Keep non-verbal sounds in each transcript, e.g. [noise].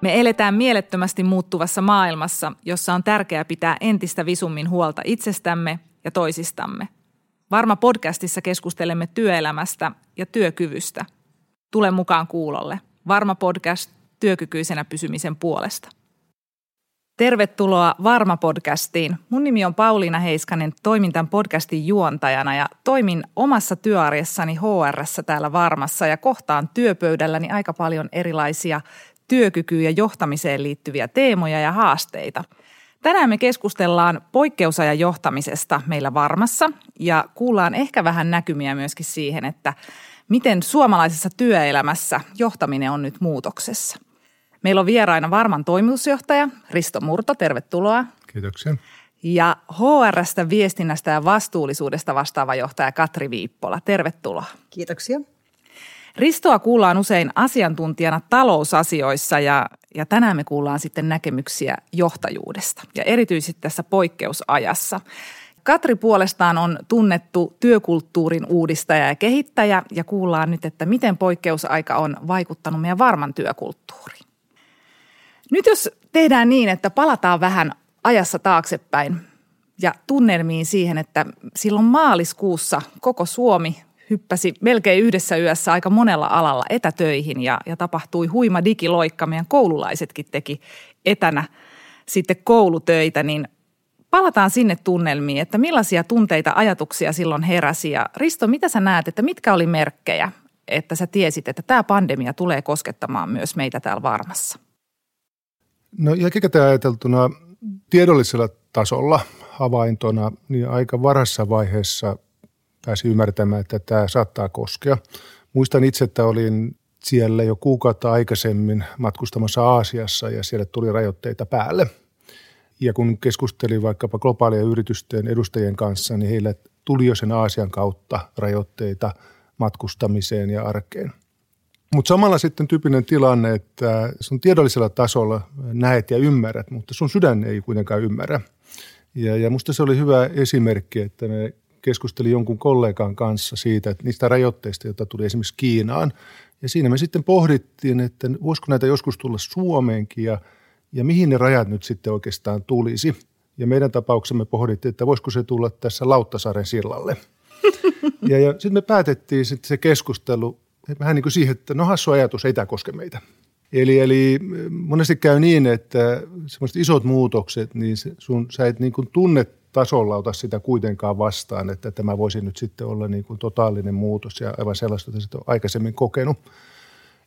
Me eletään mielettömästi muuttuvassa maailmassa, jossa on tärkeää pitää entistä visummin huolta itsestämme ja toisistamme. Varma podcastissa keskustelemme työelämästä ja työkyvystä. Tule mukaan kuulolle. Varma podcast työkykyisenä pysymisen puolesta. Tervetuloa Varma-podcastiin. Mun nimi on Pauliina Heiskanen, toimin tämän podcastin juontajana ja toimin omassa työarjessani hr täällä Varmassa ja kohtaan työpöydälläni aika paljon erilaisia työkykyyn ja johtamiseen liittyviä teemoja ja haasteita. Tänään me keskustellaan poikkeusajan johtamisesta meillä Varmassa ja kuullaan ehkä vähän näkymiä myöskin siihen, että miten suomalaisessa työelämässä johtaminen on nyt muutoksessa – Meillä on vieraina Varman toimitusjohtaja Risto Murto, tervetuloa. Kiitoksia. Ja HRstä viestinnästä ja vastuullisuudesta vastaava johtaja Katri Viippola, tervetuloa. Kiitoksia. Ristoa kuullaan usein asiantuntijana talousasioissa ja, ja tänään me kuullaan sitten näkemyksiä johtajuudesta ja erityisesti tässä poikkeusajassa. Katri puolestaan on tunnettu työkulttuurin uudistaja ja kehittäjä ja kuullaan nyt, että miten poikkeusaika on vaikuttanut meidän varman työkulttuuriin. Nyt jos tehdään niin, että palataan vähän ajassa taaksepäin ja tunnelmiin siihen, että silloin maaliskuussa koko Suomi hyppäsi melkein yhdessä yössä aika monella alalla etätöihin ja, ja tapahtui huima digiloikka. Meidän koululaisetkin teki etänä sitten koulutöitä, niin palataan sinne tunnelmiin, että millaisia tunteita, ajatuksia silloin heräsi. Ja Risto, mitä sä näet, että mitkä oli merkkejä, että sä tiesit, että tämä pandemia tulee koskettamaan myös meitä täällä varmassa? No jälkikäteen ajateltuna tiedollisella tasolla havaintona, niin aika varhaisessa vaiheessa pääsi ymmärtämään, että tämä saattaa koskea. Muistan itse, että olin siellä jo kuukautta aikaisemmin matkustamassa Aasiassa ja siellä tuli rajoitteita päälle. Ja kun keskustelin vaikkapa globaalien yritysten edustajien kanssa, niin heille tuli jo sen Aasian kautta rajoitteita matkustamiseen ja arkeen. Mutta samalla sitten tyypinen tilanne, että sun tiedollisella tasolla näet ja ymmärrät, mutta sun sydän ei kuitenkaan ymmärrä. Ja, ja musta se oli hyvä esimerkki, että me keskustelin jonkun kollegan kanssa siitä, että niistä rajoitteista, joita tuli esimerkiksi Kiinaan. Ja siinä me sitten pohdittiin, että voisiko näitä joskus tulla Suomeenkin ja, ja mihin ne rajat nyt sitten oikeastaan tulisi. Ja meidän tapauksemme pohdittiin, että voisiko se tulla tässä Lauttasaaren sillalle. Ja, ja sitten me päätettiin sitten se keskustelu vähän niin kuin siihen, että no hassu ajatus, ei tämä koske meitä. Eli, eli monesti käy niin, että semmoiset isot muutokset, niin sun, sä et niin kuin tunnetasolla ota sitä kuitenkaan vastaan, että tämä voisi nyt sitten olla niin kuin totaalinen muutos ja aivan sellaista, että sitä on aikaisemmin kokenut.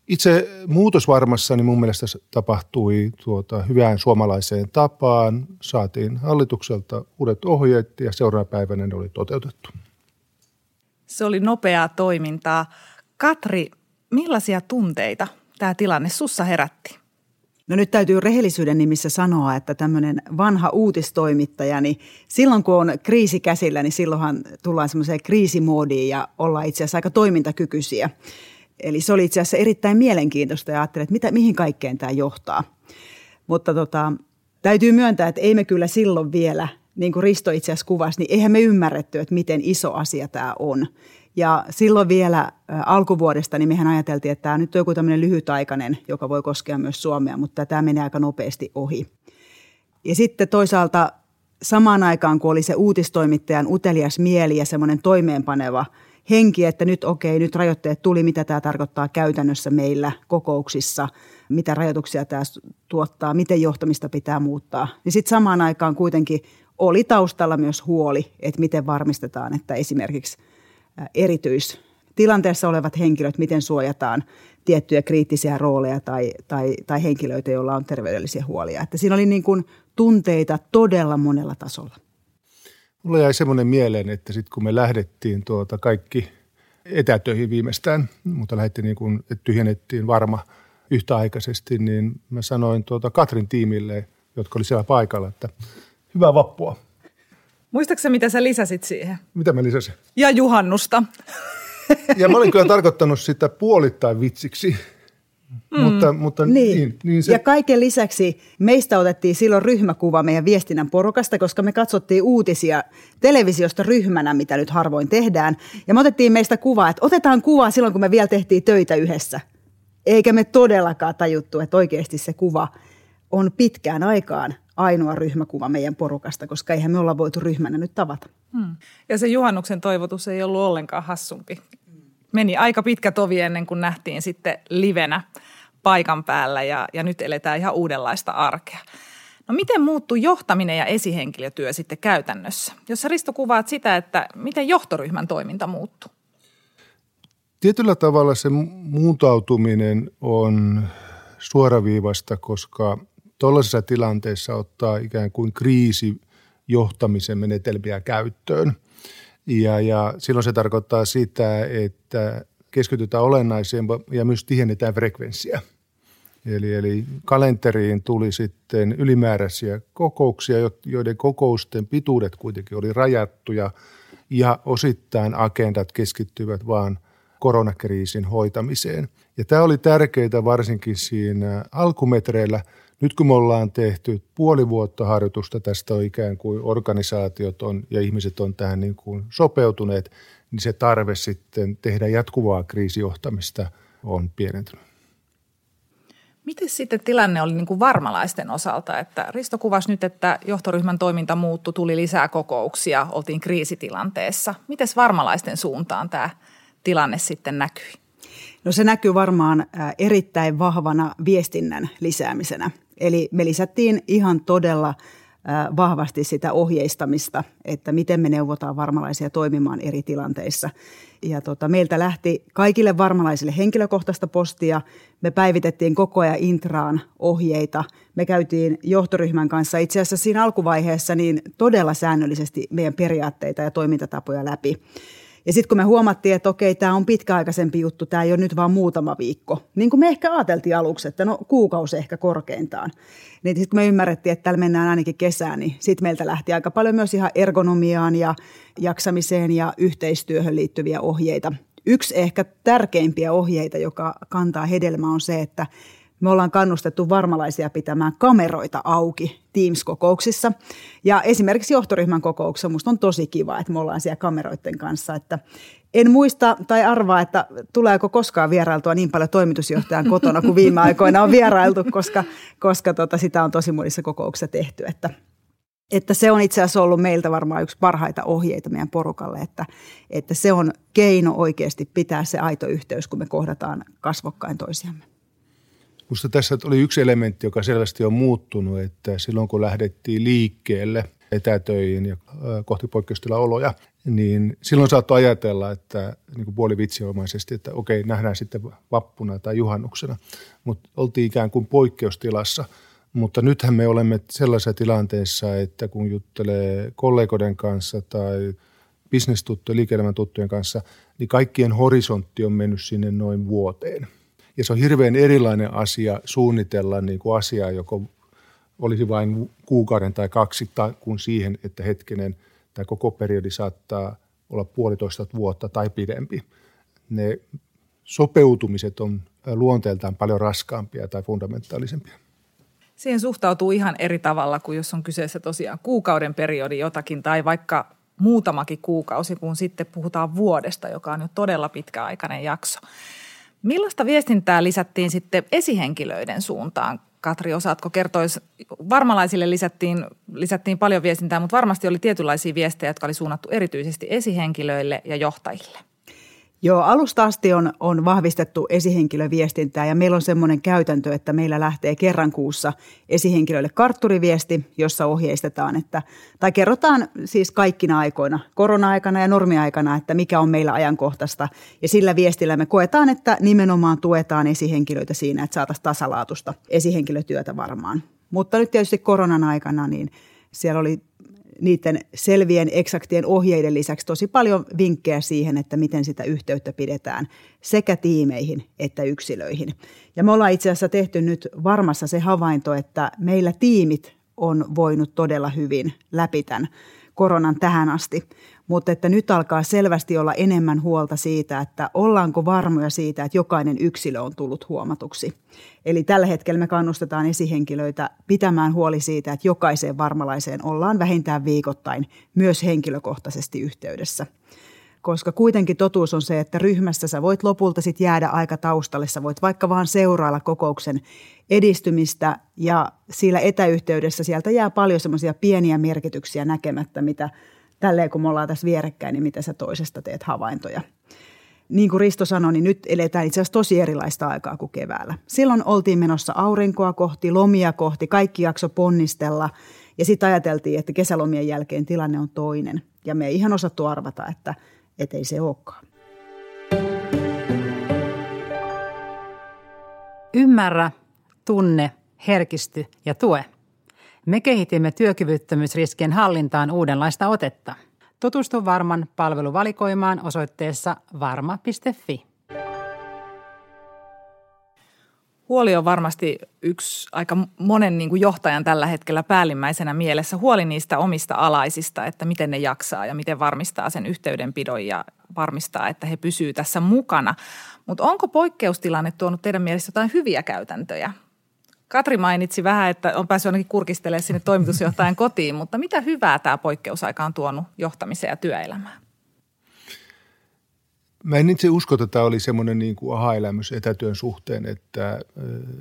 Itse muutos varmassa niin mun mielestä tapahtui tuota, hyvään suomalaiseen tapaan. Saatiin hallitukselta uudet ohjeet ja seuraavana päivänä ne oli toteutettu. Se oli nopeaa toimintaa. Katri, millaisia tunteita tämä tilanne sussa herätti? No nyt täytyy rehellisyyden nimissä sanoa, että tämmöinen vanha uutistoimittaja, niin silloin kun on kriisi käsillä, niin silloinhan tullaan semmoiseen kriisimoodiin ja ollaan itse asiassa aika toimintakykyisiä. Eli se oli itse asiassa erittäin mielenkiintoista ja ajattelin, että mitä, mihin kaikkeen tämä johtaa. Mutta tota, täytyy myöntää, että ei me kyllä silloin vielä, niin kuin Risto itse asiassa kuvasi, niin eihän me ymmärretty, että miten iso asia tämä on. Ja silloin vielä alkuvuodesta niin mehän ajateltiin, että tämä nyt on joku tämmöinen lyhytaikainen, joka voi koskea myös Suomea, mutta tämä menee aika nopeasti ohi. Ja sitten toisaalta samaan aikaan, kun oli se uutistoimittajan utelias mieli ja semmoinen toimeenpaneva henki, että nyt okei, nyt rajoitteet tuli, mitä tämä tarkoittaa käytännössä meillä kokouksissa, mitä rajoituksia tämä tuottaa, miten johtamista pitää muuttaa. Niin sitten samaan aikaan kuitenkin oli taustalla myös huoli, että miten varmistetaan, että esimerkiksi – erityistilanteessa olevat henkilöt, miten suojataan tiettyjä kriittisiä rooleja tai, tai, tai henkilöitä, joilla on terveydellisiä huolia. Että siinä oli niin kuin tunteita todella monella tasolla. Mulla jäi semmoinen mieleen, että sitten kun me lähdettiin tuota kaikki etätöihin viimeistään, mutta lähdettiin niin kuin, että tyhjennettiin varma yhtäaikaisesti, niin mä sanoin tuota Katrin tiimille, jotka oli siellä paikalla, että hyvää vappua. Muistaaksä, mitä sä lisäsit siihen? Mitä mä lisäsin? Ja juhannusta. Ja mä olin kyllä tarkoittanut sitä puolittain vitsiksi. Mm. Mutta, mutta niin. Niin, niin se... Ja kaiken lisäksi meistä otettiin silloin ryhmäkuva meidän viestinnän porukasta, koska me katsottiin uutisia televisiosta ryhmänä, mitä nyt harvoin tehdään. Ja me otettiin meistä kuvaa, että otetaan kuvaa silloin, kun me vielä tehtiin töitä yhdessä. Eikä me todellakaan tajuttu, että oikeasti se kuva on pitkään aikaan ainoa ryhmäkuva meidän porukasta, koska eihän me olla voitu ryhmänä nyt tavata. Hmm. Ja se juhannuksen toivotus ei ollut ollenkaan hassumpi. Meni aika pitkä tovi ennen kuin nähtiin sitten livenä paikan päällä ja, ja nyt eletään ihan uudenlaista arkea. No miten muuttuu johtaminen ja esihenkilötyö sitten käytännössä? Jos sä Risto kuvaat sitä, että miten johtoryhmän toiminta muuttuu? Tietyllä tavalla se muuntautuminen on suoraviivasta, koska tuollaisessa tilanteessa ottaa ikään kuin kriisi johtamisen menetelmiä käyttöön. Ja, ja silloin se tarkoittaa sitä, että keskitytään olennaiseen ja myös tihennetään frekvenssiä. Eli, eli kalenteriin tuli sitten ylimääräisiä kokouksia, joiden kokousten pituudet kuitenkin oli rajattuja ja osittain agendat keskittyivät vaan koronakriisin hoitamiseen. Ja tämä oli tärkeää varsinkin siinä alkumetreillä – nyt kun me ollaan tehty puoli vuotta harjoitusta, tästä on ikään kuin organisaatiot on, ja ihmiset on tähän niin kuin sopeutuneet, niin se tarve sitten tehdä jatkuvaa kriisijohtamista on pienentynyt. Miten sitten tilanne oli niin kuin varmalaisten osalta? Että Risto kuvasi nyt, että johtoryhmän toiminta muuttui, tuli lisää kokouksia, oltiin kriisitilanteessa. Miten varmalaisten suuntaan tämä tilanne sitten näkyi? No se näkyy varmaan erittäin vahvana viestinnän lisäämisenä. Eli me lisättiin ihan todella vahvasti sitä ohjeistamista, että miten me neuvotaan varmalaisia toimimaan eri tilanteissa. Ja tota, meiltä lähti kaikille varmalaisille henkilökohtaista postia. Me päivitettiin koko ajan intraan ohjeita. Me käytiin johtoryhmän kanssa itse asiassa siinä alkuvaiheessa niin todella säännöllisesti meidän periaatteita ja toimintatapoja läpi. Ja sitten kun me huomattiin, että okei, tämä on pitkäaikaisempi juttu, tämä ei ole nyt vaan muutama viikko. Niin kuin me ehkä ajateltiin aluksi, että no kuukausi ehkä korkeintaan. Niin sitten kun me ymmärrettiin, että täällä mennään ainakin kesään, niin sitten meiltä lähti aika paljon myös ihan ergonomiaan ja jaksamiseen ja yhteistyöhön liittyviä ohjeita. Yksi ehkä tärkeimpiä ohjeita, joka kantaa hedelmää on se, että me ollaan kannustettu varmalaisia pitämään kameroita auki Teams-kokouksissa. Ja esimerkiksi johtoryhmän kokouksessa minusta on tosi kiva, että me ollaan siellä kameroiden kanssa. Että en muista tai arvaa, että tuleeko koskaan vierailtua niin paljon toimitusjohtajan kotona kuin viime [laughs] aikoina on vierailtu, koska, koska tota, sitä on tosi monissa kokouksissa tehty. Että, että se on itse asiassa ollut meiltä varmaan yksi parhaita ohjeita meidän porukalle, että, että se on keino oikeasti pitää se aito yhteys, kun me kohdataan kasvokkain toisiamme. Minusta tässä oli yksi elementti, joka selvästi on muuttunut, että silloin kun lähdettiin liikkeelle etätöihin ja kohti poikkeustilaoloja, niin silloin saattoi ajatella, että niin kuin puolivitsiomaisesti, että okei, nähdään sitten vappuna tai juhannuksena, mutta oltiin ikään kuin poikkeustilassa. Mutta nythän me olemme sellaisessa tilanteessa, että kun juttelee kollegoiden kanssa tai bisnestuttujen, liike tuttujen kanssa, niin kaikkien horisontti on mennyt sinne noin vuoteen – ja se on hirveän erilainen asia suunnitella niin kuin asiaa, joka olisi vain kuukauden tai kaksi, tai kuin siihen, että hetkinen, tämä koko periodi saattaa olla puolitoista vuotta tai pidempi. Ne sopeutumiset on luonteeltaan paljon raskaampia tai fundamentaalisempia. Siihen suhtautuu ihan eri tavalla kuin jos on kyseessä tosiaan kuukauden periodi jotakin tai vaikka muutamakin kuukausi, kun sitten puhutaan vuodesta, joka on jo todella pitkäaikainen jakso. Millaista viestintää lisättiin sitten esihenkilöiden suuntaan? Katri, osaatko kertoa, varmalaisille lisättiin, lisättiin paljon viestintää, mutta varmasti oli tietynlaisia viestejä, jotka oli suunnattu erityisesti esihenkilöille ja johtajille. Joo, alusta asti on, on vahvistettu esihenkilöviestintää ja meillä on semmoinen käytäntö, että meillä lähtee kerran kuussa esihenkilöille kartturiviesti, jossa ohjeistetaan, että, tai kerrotaan siis kaikkina aikoina, korona-aikana ja normiaikana, että mikä on meillä ajankohtaista. Ja sillä viestillä me koetaan, että nimenomaan tuetaan esihenkilöitä siinä, että saataisiin tasalaatusta esihenkilötyötä varmaan. Mutta nyt tietysti koronan aikana niin siellä oli niiden selvien eksaktien ohjeiden lisäksi tosi paljon vinkkejä siihen, että miten sitä yhteyttä pidetään sekä tiimeihin että yksilöihin. Ja me ollaan itse asiassa tehty nyt varmassa se havainto, että meillä tiimit on voinut todella hyvin läpi tämän koronan tähän asti mutta että nyt alkaa selvästi olla enemmän huolta siitä, että ollaanko varmoja siitä, että jokainen yksilö on tullut huomatuksi. Eli tällä hetkellä me kannustetaan esihenkilöitä pitämään huoli siitä, että jokaiseen varmalaiseen ollaan vähintään viikoittain myös henkilökohtaisesti yhteydessä. koska kuitenkin totuus on se, että ryhmässä sä voit lopulta sit jäädä aika taustalle. Sä voit vaikka vaan seurailla kokouksen edistymistä ja siellä etäyhteydessä sieltä jää paljon semmoisia pieniä merkityksiä näkemättä, mitä tälleen kun me ollaan tässä vierekkäin, niin mitä sä toisesta teet havaintoja. Niin kuin Risto sanoi, niin nyt eletään itse asiassa tosi erilaista aikaa kuin keväällä. Silloin oltiin menossa aurinkoa kohti, lomia kohti, kaikki jakso ponnistella ja sitten ajateltiin, että kesälomien jälkeen tilanne on toinen. Ja me ei ihan osattu arvata, että – et ei se olekaan. Ymmärrä, tunne, herkisty ja tue. Me kehitimme työkyvyttömyysriskien hallintaan uudenlaista otetta. Tutustu Varman palveluvalikoimaan osoitteessa varma.fi. Huoli on varmasti yksi aika monen niin kuin johtajan tällä hetkellä päällimmäisenä mielessä. Huoli niistä omista alaisista, että miten ne jaksaa ja miten varmistaa sen yhteydenpidon ja varmistaa, että he pysyvät tässä mukana. Mutta onko poikkeustilanne tuonut teidän mielestä jotain hyviä käytäntöjä? Katri mainitsi vähän, että on päässyt ainakin kurkistelemaan sinne toimitusjohtajan kotiin, mutta mitä hyvää tämä poikkeusaika on tuonut johtamiseen ja työelämään? Mä en itse usko, että tämä oli semmoinen niin kuin aha-elämys etätyön suhteen, että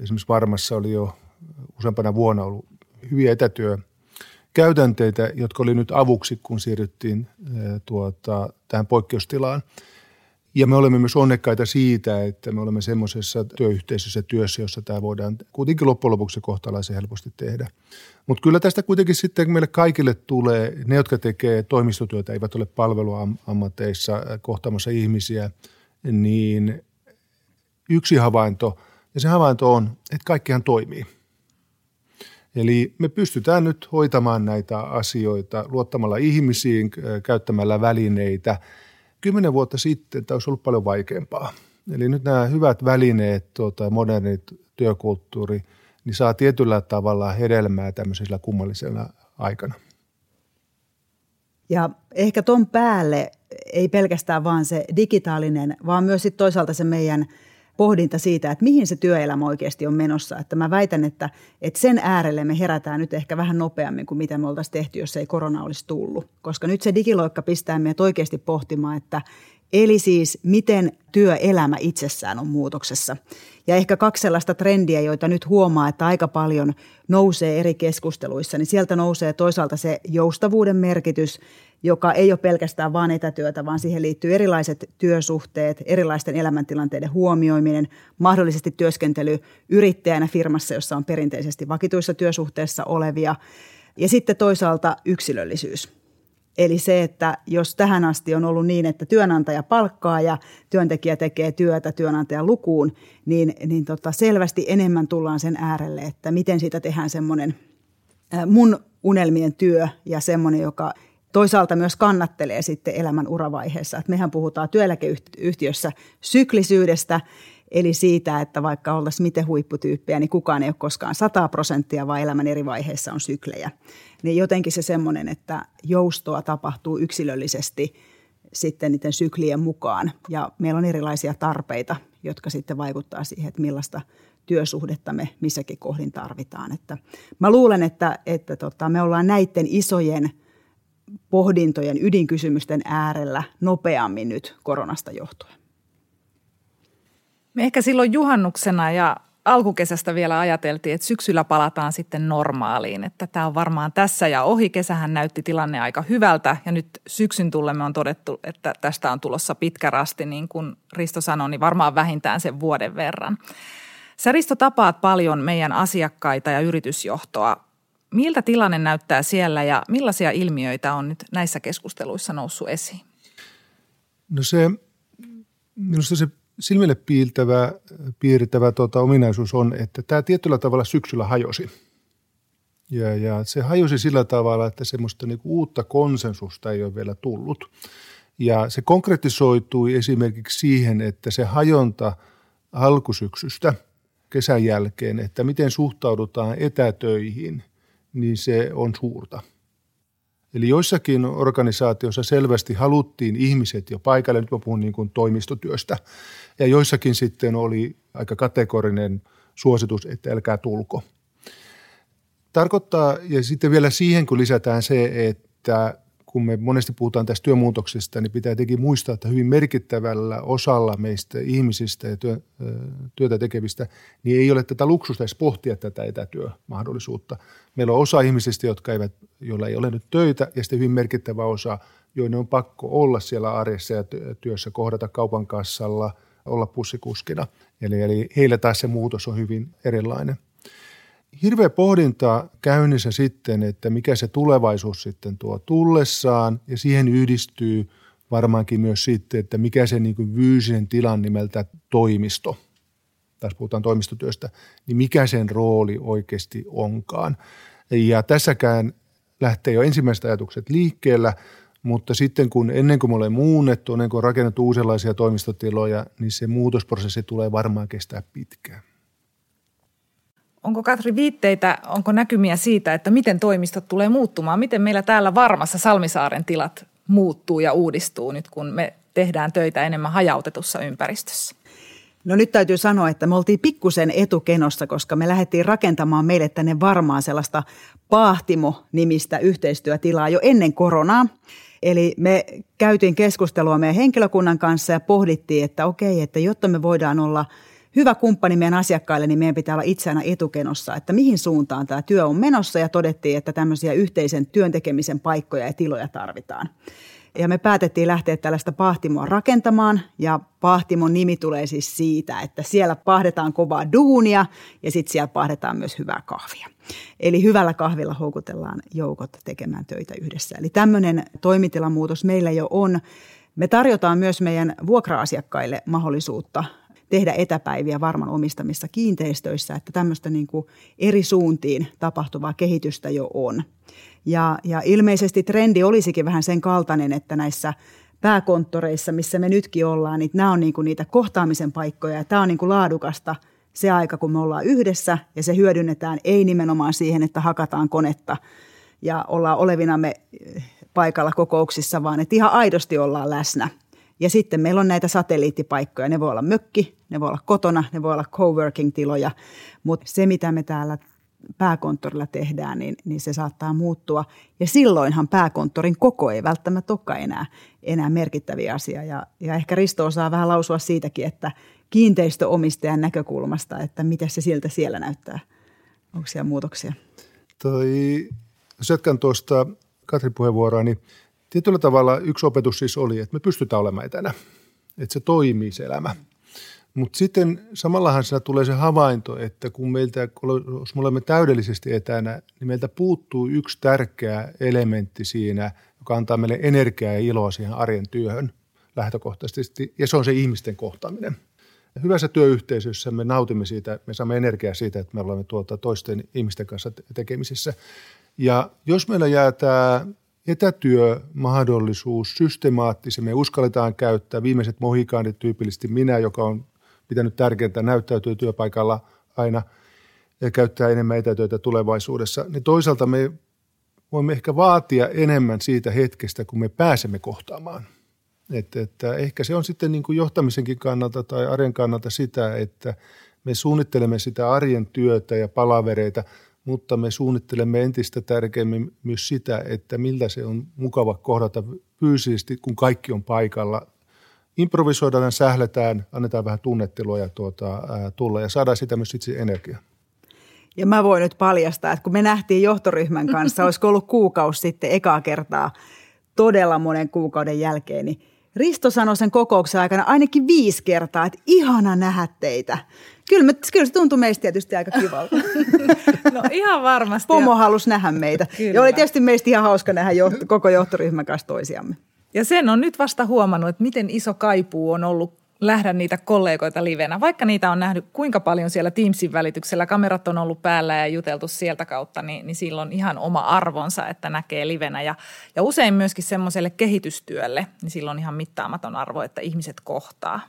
esimerkiksi Varmassa oli jo useampana vuonna ollut hyviä etätyökäytänteitä, jotka oli nyt avuksi, kun siirryttiin tuota, tähän poikkeustilaan – ja me olemme myös onnekkaita siitä, että me olemme semmoisessa työyhteisössä työssä, jossa tämä voidaan kuitenkin loppujen lopuksi kohtalaisen helposti tehdä. Mutta kyllä tästä kuitenkin sitten meille kaikille tulee, ne jotka tekee toimistotyötä, eivät ole palveluammateissa kohtaamassa ihmisiä, niin yksi havainto, ja se havainto on, että kaikkihan toimii. Eli me pystytään nyt hoitamaan näitä asioita luottamalla ihmisiin, käyttämällä välineitä – kymmenen vuotta sitten tämä olisi ollut paljon vaikeampaa. Eli nyt nämä hyvät välineet, tuota, modernit työkulttuuri, niin saa tietyllä tavalla hedelmää tämmöisellä kummallisella aikana. Ja ehkä ton päälle ei pelkästään vaan se digitaalinen, vaan myös sit toisaalta se meidän – pohdinta siitä, että mihin se työelämä oikeasti on menossa. Että mä väitän, että, että sen äärelle me herätään nyt ehkä vähän nopeammin kuin mitä me oltaisiin tehty, jos ei korona olisi tullut. Koska nyt se digiloikka pistää meidät oikeasti pohtimaan, että eli siis miten työelämä itsessään on muutoksessa. Ja ehkä kaksi sellaista trendiä, joita nyt huomaa, että aika paljon nousee eri keskusteluissa, niin sieltä nousee toisaalta se joustavuuden merkitys joka ei ole pelkästään vain etätyötä, vaan siihen liittyy erilaiset työsuhteet, erilaisten elämäntilanteiden huomioiminen, mahdollisesti työskentely yrittäjänä firmassa, jossa on perinteisesti vakituissa työsuhteessa olevia, ja sitten toisaalta yksilöllisyys. Eli se, että jos tähän asti on ollut niin, että työnantaja palkkaa ja työntekijä tekee työtä työnantajan lukuun, niin, niin tota selvästi enemmän tullaan sen äärelle, että miten siitä tehdään semmoinen mun unelmien työ ja semmoinen, joka toisaalta myös kannattelee sitten elämän uravaiheessa. Että mehän puhutaan työeläkeyhtiössä syklisyydestä, eli siitä, että vaikka oltaisiin miten huipputyyppejä, niin kukaan ei ole koskaan 100 prosenttia, vaan elämän eri vaiheissa on syklejä. Niin jotenkin se semmoinen, että joustoa tapahtuu yksilöllisesti sitten niiden syklien mukaan. Ja meillä on erilaisia tarpeita, jotka sitten vaikuttaa siihen, että millaista työsuhdetta me missäkin kohdin tarvitaan. Että mä luulen, että, että tota, me ollaan näiden isojen – pohdintojen ydinkysymysten äärellä nopeammin nyt koronasta johtuen? Me ehkä silloin juhannuksena ja alkukesästä vielä ajateltiin, että syksyllä palataan sitten normaaliin, että tämä on varmaan tässä ja ohi. Kesähän näytti tilanne aika hyvältä ja nyt syksyn tullemme on todettu, että tästä on tulossa pitkä rasti, niin kuin Risto sanoi, niin varmaan vähintään sen vuoden verran. Sä Risto tapaat paljon meidän asiakkaita ja yritysjohtoa. Miltä tilanne näyttää siellä ja millaisia ilmiöitä on nyt näissä keskusteluissa noussut esiin? No se, minusta se silmille piiltävä, piirtävä tuota, ominaisuus on, että tämä tietyllä tavalla syksyllä hajosi. Ja, ja se hajosi sillä tavalla, että semmoista niinku uutta konsensusta ei ole vielä tullut. Ja se konkretisoitui esimerkiksi siihen, että se hajonta alkusyksystä kesän jälkeen, että miten suhtaudutaan etätöihin – niin se on suurta. Eli joissakin organisaatioissa selvästi haluttiin ihmiset jo paikalle, nyt mä puhun niin kuin toimistotyöstä, ja joissakin sitten oli aika kategorinen suositus, että älkää tulko. Tarkoittaa, ja sitten vielä siihen kun lisätään se, että kun me monesti puhutaan tästä työmuutoksesta, niin pitää tietenkin muistaa, että hyvin merkittävällä osalla meistä ihmisistä ja työ, työtä tekevistä, niin ei ole tätä luksusta edes pohtia tätä etätyömahdollisuutta. Meillä on osa ihmisistä, jotka eivät, joilla ei ole nyt töitä, ja sitten hyvin merkittävä osa, joiden on pakko olla siellä arjessa ja työssä, kohdata kaupan kassalla, olla pussikuskina. Eli, eli heillä taas se muutos on hyvin erilainen – hirveä pohdinta käynnissä sitten, että mikä se tulevaisuus sitten tuo tullessaan ja siihen yhdistyy varmaankin myös sitten, että mikä se niin fyysisen tilan nimeltä toimisto, tässä puhutaan toimistotyöstä, niin mikä sen rooli oikeasti onkaan. Ja tässäkään lähtee jo ensimmäiset ajatukset liikkeellä, mutta sitten kun ennen kuin me olemme muunnettu, ennen kuin on rakennettu uudenlaisia toimistotiloja, niin se muutosprosessi tulee varmaan kestää pitkään. Onko Katri viitteitä, onko näkymiä siitä, että miten toimistot tulee muuttumaan? Miten meillä täällä varmassa Salmisaaren tilat muuttuu ja uudistuu nyt, kun me tehdään töitä enemmän hajautetussa ympäristössä? No nyt täytyy sanoa, että me oltiin pikkusen etukenossa, koska me lähdettiin rakentamaan meille tänne varmaan sellaista Paahtimo-nimistä yhteistyötilaa jo ennen koronaa. Eli me käytiin keskustelua meidän henkilökunnan kanssa ja pohdittiin, että okei, että jotta me voidaan olla – hyvä kumppani meidän asiakkaille, niin meidän pitää olla itseänä etukenossa, että mihin suuntaan tämä työ on menossa ja todettiin, että tämmöisiä yhteisen työntekemisen paikkoja ja tiloja tarvitaan. Ja me päätettiin lähteä tällaista pahtimoa rakentamaan ja pahtimon nimi tulee siis siitä, että siellä pahdetaan kovaa duunia ja sitten siellä pahdetaan myös hyvää kahvia. Eli hyvällä kahvilla houkutellaan joukot tekemään töitä yhdessä. Eli tämmöinen toimitilamuutos meillä jo on. Me tarjotaan myös meidän vuokra-asiakkaille mahdollisuutta tehdä etäpäiviä varman omistamissa kiinteistöissä, että tämmöistä niin kuin eri suuntiin tapahtuvaa kehitystä jo on. Ja, ja ilmeisesti trendi olisikin vähän sen kaltainen, että näissä pääkonttoreissa, missä me nytkin ollaan, niin nämä on niin kuin niitä kohtaamisen paikkoja ja tämä on niin kuin laadukasta se aika, kun me ollaan yhdessä ja se hyödynnetään ei nimenomaan siihen, että hakataan konetta ja ollaan olevinamme paikalla kokouksissa, vaan että ihan aidosti ollaan läsnä – ja sitten meillä on näitä satelliittipaikkoja. Ne voi olla mökki, ne voi olla kotona, ne voi olla coworking-tiloja. Mutta se, mitä me täällä pääkonttorilla tehdään, niin, niin se saattaa muuttua. Ja silloinhan pääkonttorin koko ei välttämättä olekaan enää, enää merkittäviä asia. Ja, ja ehkä Risto osaa vähän lausua siitäkin, että kiinteistöomistajan näkökulmasta, että mitä se siltä siellä näyttää. Onko siellä muutoksia? Toi, jos jatkan tuosta Katrin puheenvuoroa, niin tietyllä tavalla yksi opetus siis oli, että me pystytään olemaan etänä, että se toimii se elämä. Mutta sitten samallahan siinä tulee se havainto, että kun meiltä, jos me olemme täydellisesti etänä, niin meiltä puuttuu yksi tärkeä elementti siinä, joka antaa meille energiaa ja iloa siihen arjen työhön lähtökohtaisesti, ja se on se ihmisten kohtaaminen. Hyvässä työyhteisössä me nautimme siitä, me saamme energiaa siitä, että me olemme tuota toisten ihmisten kanssa tekemisissä. Ja jos meillä jää tämä etätyömahdollisuus systemaattisemmin me uskalletaan käyttää. Viimeiset mohikaanit tyypillisesti minä, joka on pitänyt tärkeintä näyttäytyä työpaikalla aina ja käyttää enemmän etätyötä tulevaisuudessa. Niin toisaalta me voimme ehkä vaatia enemmän siitä hetkestä, kun me pääsemme kohtaamaan. Että, että ehkä se on sitten niin kuin johtamisenkin kannalta tai arjen kannalta sitä, että me suunnittelemme sitä arjen työtä ja palavereita – mutta me suunnittelemme entistä tärkeämmin myös sitä, että miltä se on mukava kohdata fyysisesti, kun kaikki on paikalla. Improvisoidaan, sähletään, annetaan vähän tunnettelua ja tuota, ää, tulla ja saadaan sitä myös itse energiaa. Ja mä voin nyt paljastaa, että kun me nähtiin johtoryhmän kanssa, olisiko ollut kuukausi sitten ekaa kertaa todella monen kuukauden jälkeen, niin Risto sanoi sen kokouksen aikana ainakin viisi kertaa, että ihana nähdä teitä. Kyllä, me, kyllä se tuntui meistä tietysti aika kivalta. [laughs] No ihan varmasti. Pomo halusi nähdä meitä. Kyllä. Ja oli tietysti meistä ihan hauska nähdä johto, koko johtoryhmän kanssa toisiamme. Ja sen on nyt vasta huomannut, että miten iso kaipuu on ollut nähdä niitä kollegoita livenä. Vaikka niitä on nähnyt kuinka paljon siellä Teamsin välityksellä, kamerat on ollut päällä ja juteltu sieltä kautta, niin, niin silloin ihan oma arvonsa, että näkee livenä. Ja, ja usein myöskin semmoiselle kehitystyölle, niin silloin ihan mittaamaton arvo, että ihmiset kohtaa.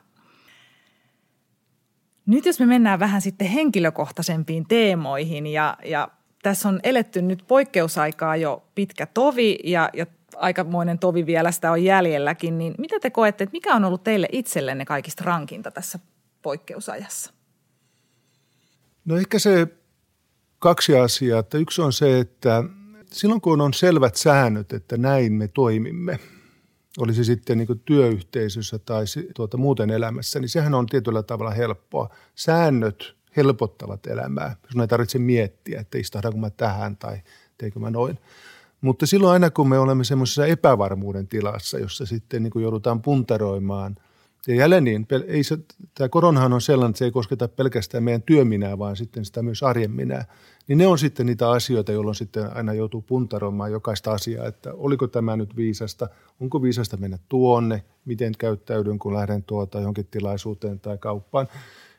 Nyt jos me mennään vähän sitten henkilökohtaisempiin teemoihin ja, ja tässä on eletty nyt poikkeusaikaa jo pitkä tovi ja, ja aikamoinen tovi vielä sitä on jäljelläkin, niin mitä te koette, että mikä on ollut teille itsellenne kaikista rankinta tässä poikkeusajassa? No ehkä se kaksi asiaa. Että yksi on se, että silloin kun on selvät säännöt, että näin me toimimme, oli se sitten niin työyhteisössä tai tuota, muuten elämässä, niin sehän on tietyllä tavalla helppoa. Säännöt helpottavat elämää. Sun ei tarvitse miettiä, että istahdanko mä tähän tai teikö mä noin. Mutta silloin aina kun me olemme semmoisessa epävarmuuden tilassa, jossa sitten niin kuin joudutaan puntaroimaan – ja jälleen niin, ei se, tämä koronahan on sellainen, että se ei kosketa pelkästään meidän työminää, vaan sitten sitä myös arjen minää. Niin ne on sitten niitä asioita, jolloin sitten aina joutuu puntaroimaan jokaista asiaa, että oliko tämä nyt viisasta, onko viisasta mennä tuonne, miten käyttäydyn, kun lähden tuota johonkin tilaisuuteen tai kauppaan.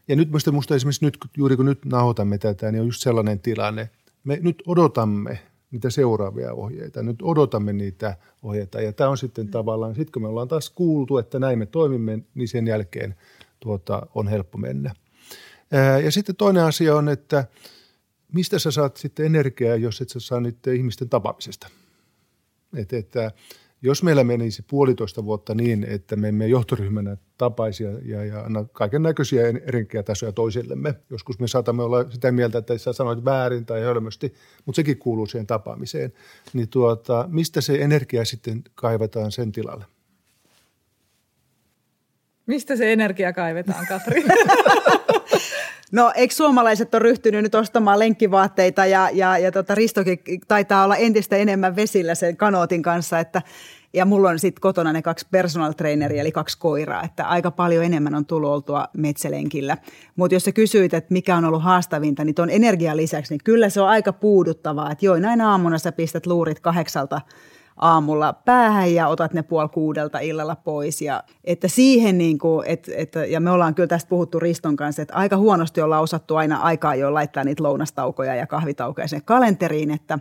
Ja nyt minusta, minusta esimerkiksi nyt, juuri kun nyt nauhoitamme tätä, niin on just sellainen tilanne, me nyt odotamme niitä seuraavia ohjeita. Nyt odotamme niitä ohjeita ja tämä on sitten tavallaan, sitten kun me ollaan taas kuultu, että näin me toimimme, niin sen jälkeen tuota, on helppo mennä. Ja sitten toinen asia on, että mistä sä saat sitten energiaa, jos et sä saa niiden ihmisten tapaamisesta. Että, että jos meillä menisi puolitoista vuotta niin, että me emme johtoryhmänä tapaisia ja, ja anna kaiken näköisiä energiatasoja toisillemme. Joskus me saatamme olla sitä mieltä, että sä sanoit väärin tai hölmösti, mutta sekin kuuluu siihen tapaamiseen. Niin tuota, mistä se energia sitten kaivetaan sen tilalle? Mistä se energia kaivetaan, Katri? [laughs] No eikö suomalaiset ole ryhtynyt nyt ostamaan lenkkivaatteita ja, ja, ja tota Ristokin taitaa olla entistä enemmän vesillä sen kanootin kanssa, että ja mulla on sitten kotona ne kaksi personal traineria, eli kaksi koiraa, että aika paljon enemmän on tullut oltua metsälenkillä. Mutta jos sä kysyit, että mikä on ollut haastavinta, niin tuon energian lisäksi, niin kyllä se on aika puuduttavaa. Että joo, näin aamuna sä pistät luurit kahdeksalta aamulla päähän ja otat ne puoli kuudelta illalla pois. Ja, että siihen niin kuin, et, et, ja me ollaan kyllä tästä puhuttu Riston kanssa, että aika huonosti ollaan osattu aina aikaa jo laittaa niitä lounastaukoja ja kahvitaukoja sinne kalenteriin, että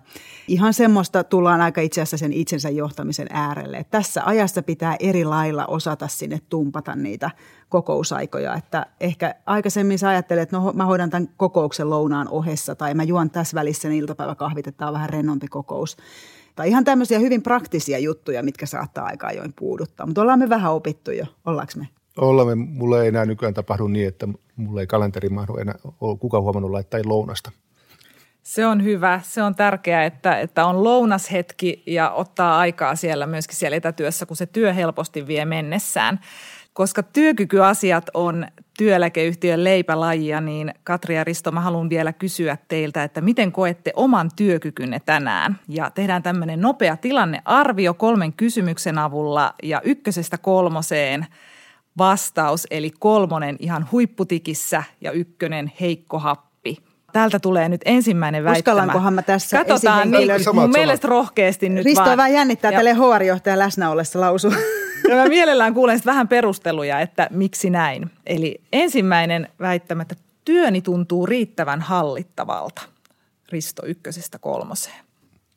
ihan semmoista tullaan aika itse asiassa sen itsensä johtamisen äärelle. Että tässä ajassa pitää eri lailla osata sinne tumpata niitä kokousaikoja, että ehkä aikaisemmin sä ajattelet, että no mä hoidan tämän kokouksen lounaan ohessa tai mä juon tässä välissä iltapäiväkahvit, että tämä on vähän rennompi kokous. Tai ihan tämmöisiä hyvin praktisia juttuja, mitkä saattaa aika ajoin puuduttaa. Mutta ollaan me vähän opittu jo, ollaanko me? Ollaan me. Mulle ei enää nykyään tapahdu niin, että mulle ei kalenteri mahdu enää ole kukaan huomannut laittaa lounasta. Se on hyvä. Se on tärkeää, että, että on lounashetki ja ottaa aikaa siellä myöskin siellä etätyössä, kun se työ helposti vie mennessään. Koska työkykyasiat on työeläkeyhtiön leipälajia, niin Katri ja Risto, mä haluan vielä kysyä teiltä, että miten koette oman työkykynne tänään? Ja tehdään tämmöinen nopea tilannearvio kolmen kysymyksen avulla ja ykkösestä kolmoseen vastaus, eli kolmonen ihan huipputikissä ja ykkönen heikko happi. Täältä tulee nyt ensimmäinen väittämä. Uskallankohan mä tässä Katsotaan, niin, mun mielestä rohkeasti nyt Risto vaan. vähän jännittää ja... tälle HR-johtajan läsnä ollessa lausua. [laughs] Ja mä mielellään kuulen vähän perusteluja, että miksi näin. Eli ensimmäinen väittämä, että työni tuntuu riittävän hallittavalta. Risto ykkösestä kolmoseen.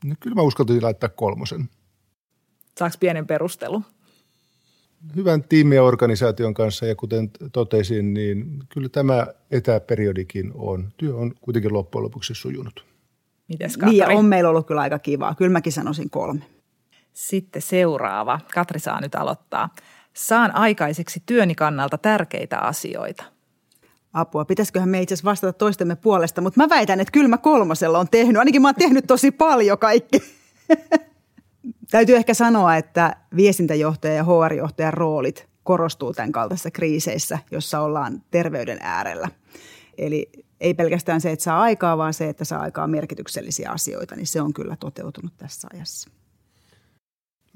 No, kyllä mä uskaltaisin laittaa kolmosen. Saaks pienen perustelu? Hyvän tiimin ja organisaation kanssa ja kuten totesin, niin kyllä tämä etäperiodikin on. Työ on kuitenkin loppujen lopuksi sujunut. Mites Niin ja on meillä ollut kyllä aika kivaa. Kyllä mäkin sanoisin kolme. Sitten seuraava. Katri saa nyt aloittaa. Saan aikaiseksi työni kannalta tärkeitä asioita. Apua, pitäisiköhän me itse asiassa vastata toistemme puolesta, mutta mä väitän, että kyllä mä kolmosella on tehnyt. Ainakin mä oon tehnyt tosi paljon kaikki. [laughs] Täytyy ehkä sanoa, että viestintäjohtaja ja HR-johtajan roolit korostuu tämän kaltaisissa kriiseissä, jossa ollaan terveyden äärellä. Eli ei pelkästään se, että saa aikaa, vaan se, että saa aikaa merkityksellisiä asioita, niin se on kyllä toteutunut tässä ajassa.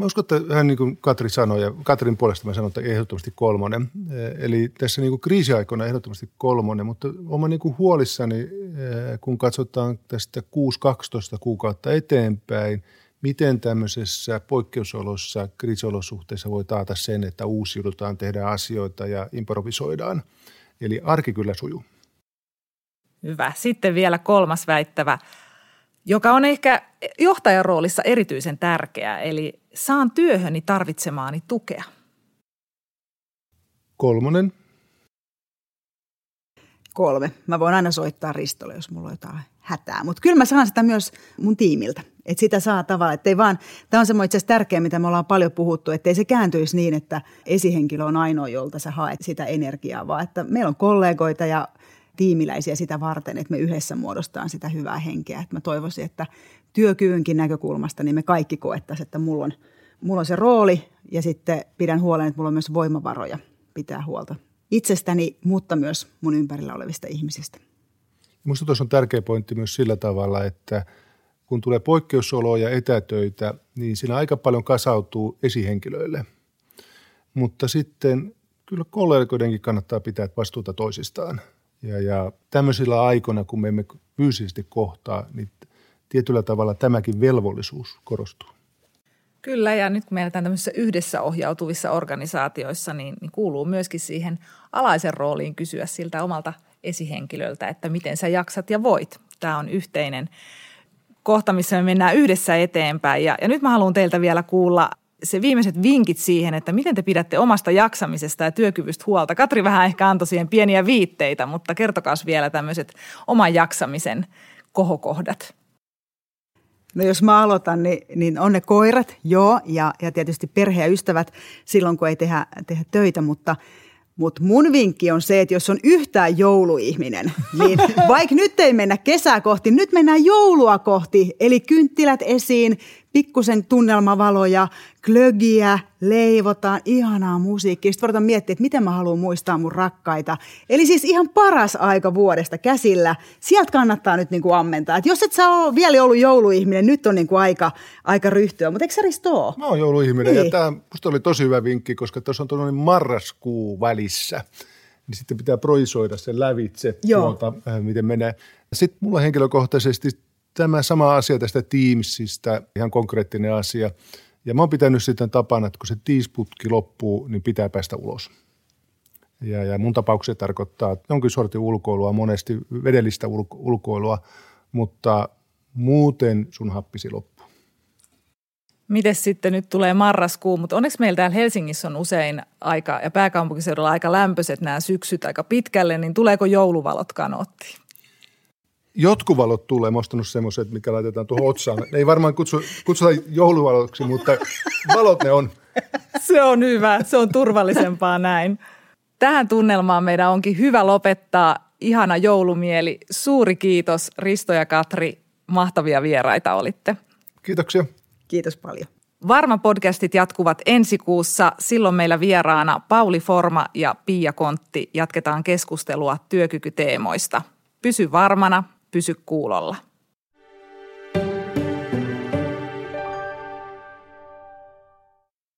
Mä uskon, että hän niin kuin Katri sanoi, ja Katrin puolesta mä sanon, että ehdottomasti kolmonen. Eli tässä niin kuin kriisiaikoina ehdottomasti kolmonen, mutta olen niin kuin huolissani, kun katsotaan tästä 6-12 kuukautta eteenpäin, miten tämmöisessä poikkeusolossa, kriisiolosuhteissa voi taata sen, että uusiudutaan, tehdään asioita ja improvisoidaan. Eli arki kyllä sujuu. Hyvä. Sitten vielä kolmas väittävä, joka on ehkä johtajan roolissa erityisen tärkeä, eli saan työhöni tarvitsemaani tukea. Kolmonen. Kolme. Mä voin aina soittaa Ristolle, jos mulla on jotain hätää. Mutta kyllä mä saan sitä myös mun tiimiltä. Että sitä saa tavalla, ettei vaan, tämä on semmoinen itse asiassa tärkeä, mitä me ollaan paljon puhuttu, ettei se kääntyisi niin, että esihenkilö on ainoa, jolta sä haet sitä energiaa, vaan että meillä on kollegoita ja tiimiläisiä sitä varten, että me yhdessä muodostaan sitä hyvää henkeä. Että mä toivoisin, että työkyvynkin näkökulmasta niin me kaikki koettaisiin, että mulla on, mulla on se rooli ja sitten pidän huolen, että mulla on myös voimavaroja pitää huolta itsestäni, mutta myös mun ympärillä olevista ihmisistä. Minusta tuossa on tärkeä pointti myös sillä tavalla, että kun tulee poikkeusoloja ja etätöitä, niin siinä aika paljon kasautuu esihenkilöille. Mutta sitten kyllä kollegoidenkin kannattaa pitää vastuuta toisistaan. Ja, ja tämmöisillä aikoina, kun me emme fyysisesti kohtaa, niin tietyllä tavalla tämäkin velvollisuus korostuu. Kyllä, ja nyt kun meillä tämmöisissä yhdessä ohjautuvissa organisaatioissa, niin, niin kuuluu myöskin siihen alaisen rooliin kysyä siltä omalta esihenkilöltä, että miten sä jaksat ja voit. Tämä on yhteinen kohta, missä me mennään yhdessä eteenpäin. Ja, ja nyt mä haluan teiltä vielä kuulla se viimeiset vinkit siihen, että miten te pidätte omasta jaksamisesta ja työkyvystä huolta. Katri vähän ehkä antoi siihen pieniä viitteitä, mutta kertokaa vielä tämmöiset oman jaksamisen kohokohdat. No jos mä aloitan, niin, niin on ne koirat, joo, ja, ja tietysti perhe ja ystävät silloin, kun ei tehdä, tehdä töitä, mutta – mutta mun vinkki on se, että jos on yhtään jouluihminen, [laughs] niin vaikka nyt ei mennä kesää kohti, nyt mennään joulua kohti. Eli kynttilät esiin, pikkusen tunnelmavaloja, klögiä, leivotaan, ihanaa musiikkia. Sitten voidaan miettiä, että miten mä haluan muistaa mun rakkaita. Eli siis ihan paras aika vuodesta käsillä. Sieltä kannattaa nyt niin kuin ammentaa. Et jos et sä ole vielä ollut jouluihminen, nyt on niin kuin aika, aika ryhtyä. Mutta eikö sä Risto? Mä oon jouluihminen niin. ja tämä oli tosi hyvä vinkki, koska tuossa on tuollainen marraskuu välissä niin sitten pitää projisoida sen lävitse, tuolta, äh, miten menee. Sitten mulla henkilökohtaisesti tämä sama asia tästä Teamsista, ihan konkreettinen asia. Ja mä oon pitänyt sitten tapana, että kun se Teams-putki loppuu, niin pitää päästä ulos. Ja, ja mun tapauksessa tarkoittaa jonkin sortin ulkoilua, monesti vedellistä ulko- ulkoilua, mutta muuten sun happisi loppuu. Miten sitten nyt tulee marraskuu, mutta onneksi meillä täällä Helsingissä on usein aika, ja pääkaupunkiseudulla aika lämpöiset nämä syksyt aika pitkälle, niin tuleeko jouluvalot kanottiin? Jotkut valot tulee, mä ostanut semmoiset, mikä laitetaan tuohon otsaan. Ne ei varmaan kutsu, kutsuta jouluvaloksi, mutta valot ne on. Se on hyvä, se on turvallisempaa näin. Tähän tunnelmaan meidän onkin hyvä lopettaa. Ihana joulumieli. Suuri kiitos Risto ja Katri. Mahtavia vieraita olitte. Kiitoksia. Kiitos paljon. Varma podcastit jatkuvat ensi kuussa. Silloin meillä vieraana Pauli Forma ja Pia Kontti. Jatketaan keskustelua työkykyteemoista. Pysy varmana, pysy kuulolla.